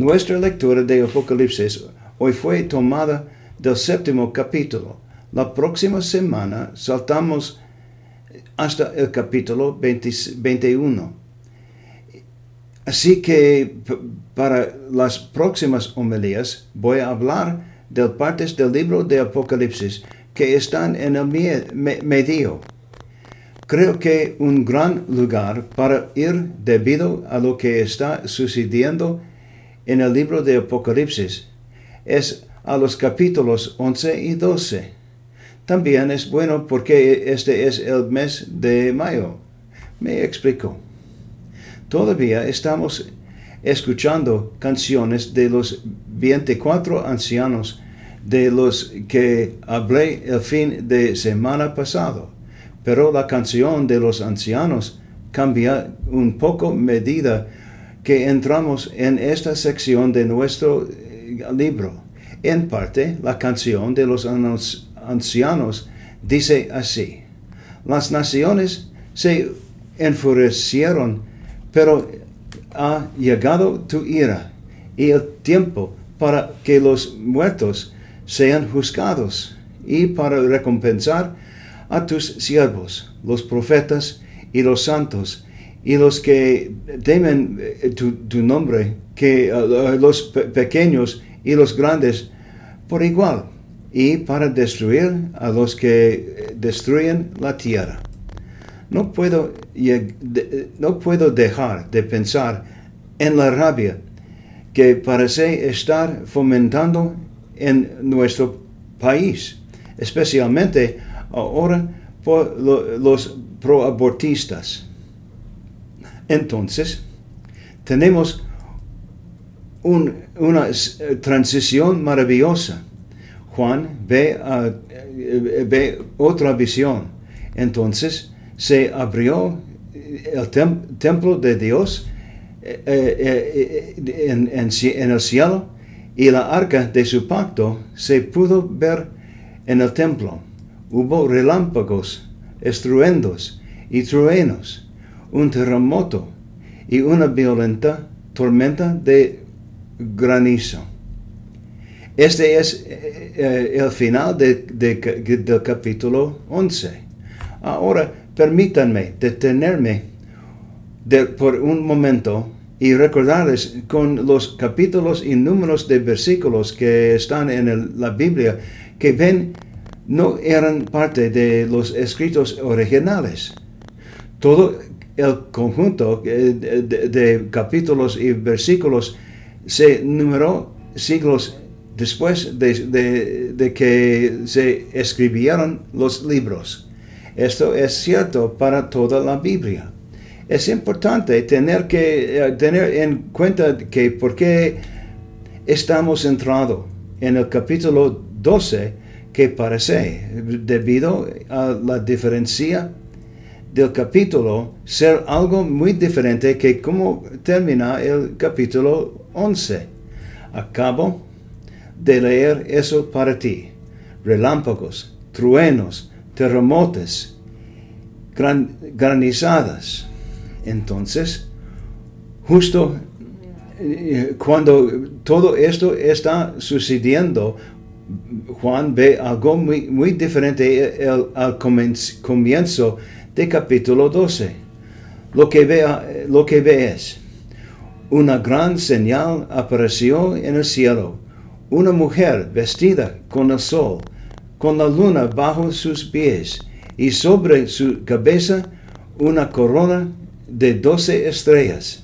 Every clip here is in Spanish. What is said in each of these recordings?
Nuestra lectura de Apocalipsis hoy fue tomada del séptimo capítulo. La próxima semana saltamos hasta el capítulo 21. Así que para las próximas homilías voy a hablar de partes del libro de Apocalipsis que están en el medio. Creo que un gran lugar para ir debido a lo que está sucediendo en el libro de Apocalipsis es a los capítulos 11 y 12. También es bueno porque este es el mes de mayo. Me explico. Todavía estamos escuchando canciones de los 24 ancianos de los que hablé el fin de semana pasado, pero la canción de los ancianos cambia un poco medida que entramos en esta sección de nuestro eh, libro. En parte, la canción de los ancianos dice así, las naciones se enfurecieron, pero ha llegado tu ira y el tiempo para que los muertos sean juzgados y para recompensar a tus siervos, los profetas y los santos, y los que temen eh, tu, nombre, que eh, los pequeños y los grandes por igual, y para destruir a los que eh, destruyen la tierra. No puedo, no puedo dejar de pensar en la rabia que parece estar fomentando en nuestro país, especialmente ahora por los proabortistas. Entonces, tenemos una eh, transición maravillosa. Juan ve, eh, ve otra visión. Entonces se abrió el templo de Dios eh, en, el cielo y la arca de su pacto se pudo ver en el templo. Hubo relámpagos, estruendos y truenos un terremoto y una violenta tormenta de granizo. Este es eh, eh, el final del capítulo 11. Ahora permítanme detenerme por un momento y recordarles con los capítulos y números de versículos que están en la Biblia que ven no eran parte de los escritos originales. Todo el conjunto eh, de, capítulos y versículos se numeró siglos después de, que se escribieron los libros. Esto es cierto para toda la Biblia. Es importante tener, que, eh, tener en cuenta que porque estamos entrando en el capítulo 12 que parece, debido a la diferencia del capítulo ser algo muy diferente que como termina el capítulo 11. Acabo de leer eso para ti. Relámpagos, truenos, terremotos, granizadas. Entonces, justo eh, cuando todo esto está sucediendo, Juan ve algo muy, muy diferente al comienzo de capítulo 12. Lo que, ve, lo que una gran señal apareció en el cielo, una mujer vestida con el sol, con la luna bajo sus pies, y sobre su cabeza una corona de doce estrellas.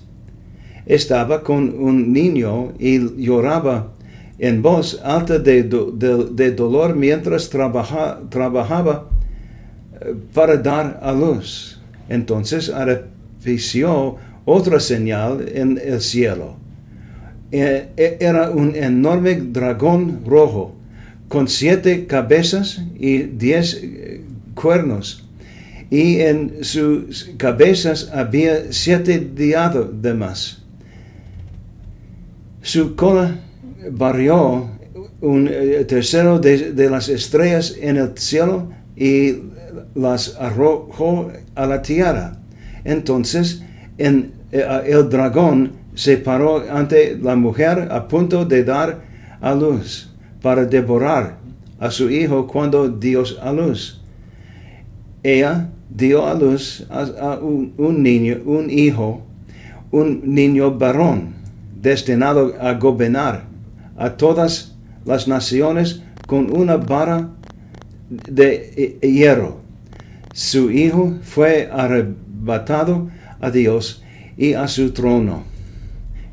Estaba con un niño y lloraba en voz alta de, dolor mientras trabajaba para dar a luz. Entonces apareció otra señal en el cielo. E, e, era un enorme dragón rojo con siete cabezas y diez eh, cuernos. Y en sus cabezas había siete diademas. Su cola barrió un eh, tercero de, de las estrellas en el cielo y las arrojó a la tierra. Entonces en, eh, el dragón se paró ante la mujer a punto de dar a luz para devorar a su hijo cuando dio a luz. Ella dio a luz a, un, un, niño, un hijo, un niño varón, destinado a gobernar a todas las naciones con una vara de hierro. Su hijo fue arrebatado a Dios y a su trono.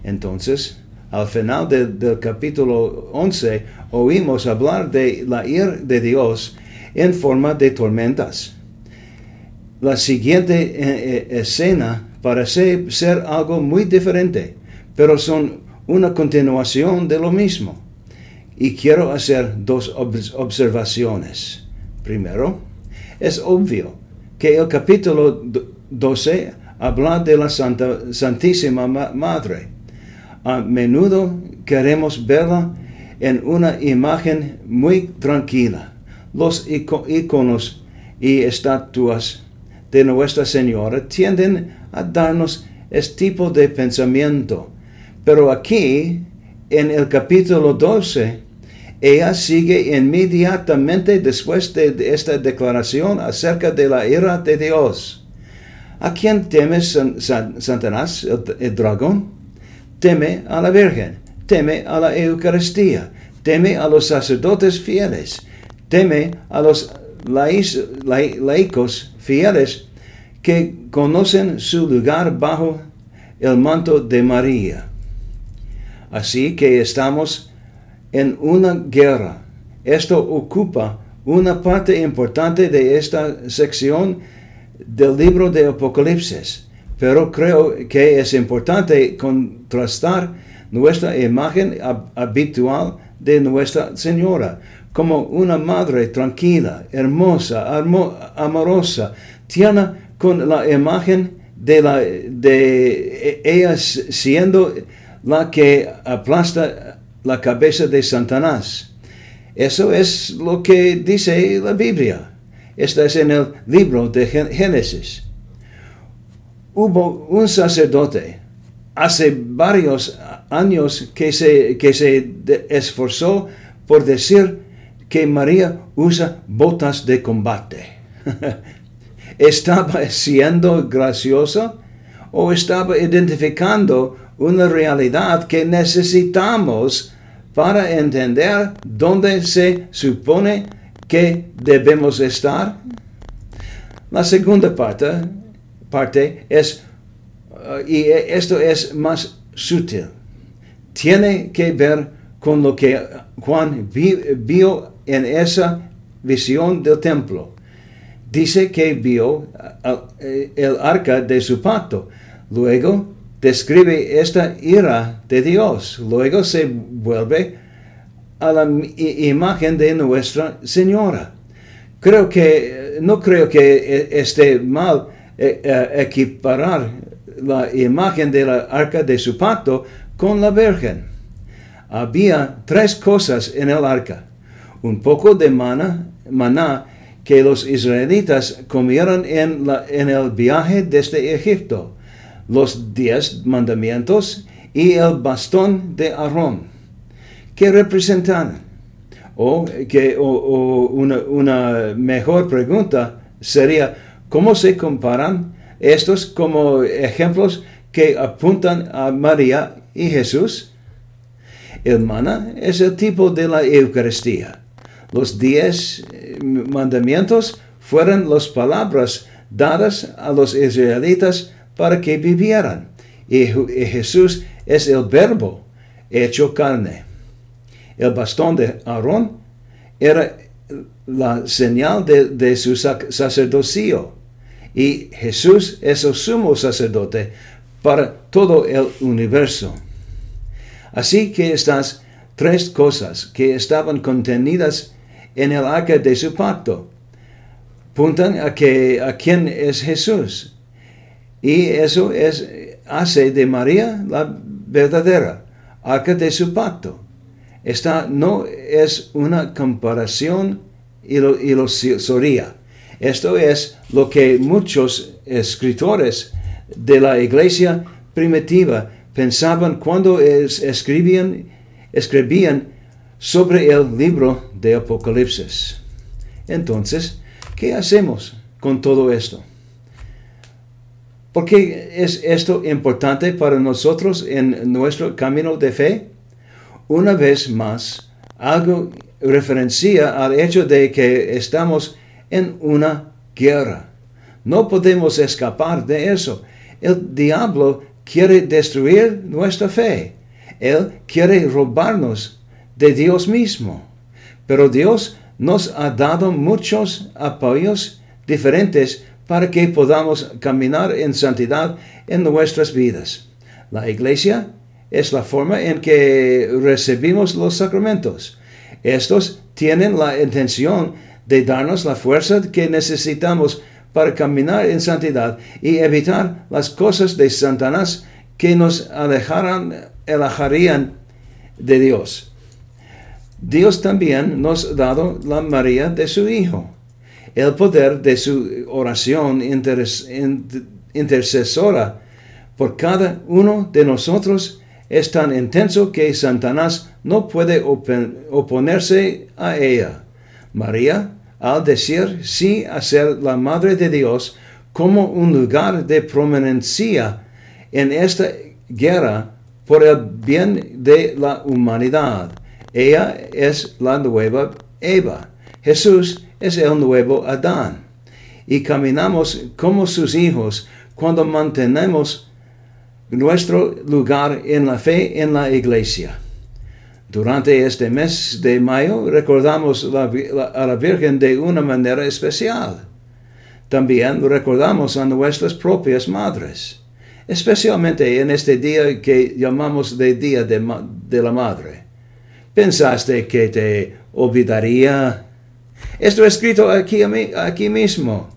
Entonces, al final del capítulo 11, oímos hablar de la ira de Dios en forma de tormentas. La siguiente eh, eh, escena parece ser algo muy diferente, pero son una continuación de lo mismo. Y quiero hacer dos observaciones. Primero, es obvio que el capítulo 12 habla de la Santísima Madre. A menudo queremos verla en una imagen muy tranquila. Los iconos y estatuas de Nuestra Señora tienden a darnos este tipo de pensamiento. Pero aquí, en el capítulo 12, ella sigue inmediatamente después de esta declaración acerca de la ira de Dios. ¿A quién teme Satanás, el, dragón? Teme a la Virgen, teme a la Eucaristía, teme a los sacerdotes fieles, teme a los laicos fieles que conocen su lugar bajo el manto de María. Así que estamos en una guerra. Esto ocupa una parte importante de esta sección del libro de Apocalipsis, pero creo que es importante contrastar nuestra imagen habitual de Nuestra Señora como una madre tranquila, hermosa, amorosa, tierna con la imagen de, la, de ella siendo la que aplasta la cabeza de Satanás. Eso es lo que dice la Biblia. Está es en el libro de Génesis. Hubo un sacerdote hace varios años que se, que se esforzó por decir que María usa botas de combate. ¿Estaba siendo graciosa o estaba identificando una realidad que necesitamos para entender dónde se supone que debemos estar? La segunda parte, es, uh, y esto es más sutil, tiene que ver con lo que Juan vio en esa visión del templo. Dice que vio uh, el arca de su pacto. Luego describe esta ira de Dios. Luego se vuelve a la imagen de Nuestra Señora. Creo que, no creo que e, esté mal e, e, equiparar la imagen de la arca de su pacto con la Virgen. Había tres cosas en el arca. Un poco de maná, maná que los israelitas comieron en, el viaje desde Egipto los diez mandamientos y el bastón de Aarón, que representan. O, que, una, mejor pregunta sería, ¿cómo se comparan estos como ejemplos que apuntan a María y Jesús? El maná es el tipo de la Eucaristía. Los diez mandamientos fueron las palabras dadas a los israelitas para que vivieran. Y, Jesús es el verbo hecho carne. El bastón de Aarón era la señal de, su sacerdocio. Y Jesús es el sumo sacerdote para todo el universo. Así que estas tres cosas que estaban contenidas en el arca de su pacto apuntan a que a quién es Jesús y eso es, hace de María la verdadera arca de su pacto. Esta no es una comparación ilusoria. Esto es lo que muchos escritores de la iglesia primitiva pensaban cuando es- escribían, escribían sobre el libro de Apocalipsis. Entonces, ¿qué hacemos con todo esto? ¿Por qué es esto importante para nosotros en nuestro camino de fe? Una vez más, algo referencia al hecho de que estamos en una guerra. No podemos escapar de eso. El diablo quiere destruir nuestra fe. Él quiere robarnos de Dios mismo. Pero Dios nos ha dado muchos apoyos diferentes para que podamos caminar en santidad en nuestras vidas. La iglesia es la forma en que recibimos los sacramentos. Estos tienen la intención de darnos la fuerza que necesitamos para caminar en santidad y evitar las cosas de Satanás que nos alejaran, alejarían de Dios. Dios también nos ha dado la María de su Hijo. El poder de su oración intercesora por cada uno de nosotros es tan intenso que Satanás no puede oponerse a ella. María, al decir sí a ser la Madre de Dios como un lugar de prominencia en esta guerra por el bien de la humanidad. Ella es la nueva Eva. Jesús es el nuevo Adán. Y caminamos como sus hijos cuando mantenemos nuestro lugar en la fe en la iglesia. Durante este mes de mayo recordamos a la Virgen de una manera especial. También recordamos a nuestras propias madres, especialmente en este día que llamamos de Día de la Madre. ¿Pensaste que te olvidaría? Esto escrito aquí, aquí mismo.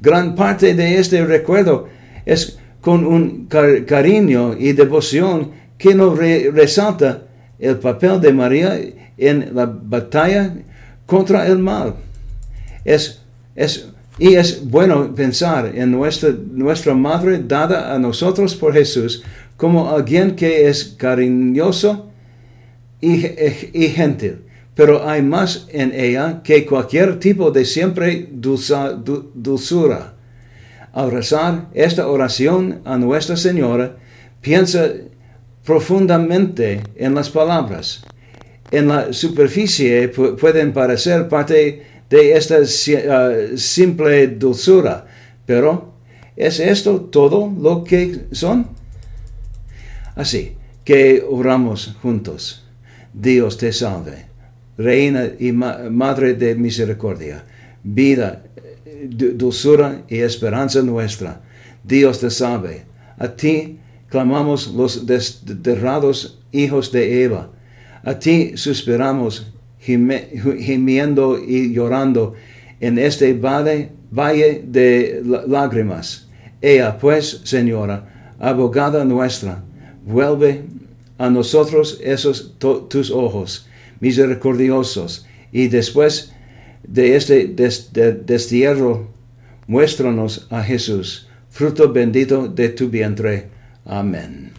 Gran parte de este recuerdo es con un car- cariño y devoción que nos re- resalta el papel de María en la batalla contra el mal. Es, es, y es bueno pensar en nuestra, nuestra Madre dada a nosotros por Jesús como alguien que es cariñoso y, y gentil, pero hay más en ella que cualquier tipo de siempre dulza- du- dulzura. Al rezar esta oración a Nuestra Señora, piensa profundamente en las palabras. En la superficie pu- pueden parecer parte de esta ah, simple dulzura, pero ¿es esto todo lo que son? Así que oramos juntos. Dios te salve, Reina y ma- Madre de misericordia, vida, eh, du- dulzura y esperanza nuestra. Dios te salve. A ti clamamos los desterrados hijos de Eva. A ti suspiramos gimiendo y llorando en este valle, valle de lá- lágrimas. Ea pues, Señora, abogada nuestra, vuelve a nosotros esos tus ojos misericordiosos y después de este des- de- destierro, muéstranos a Jesús, fruto bendito de tu vientre. Amén.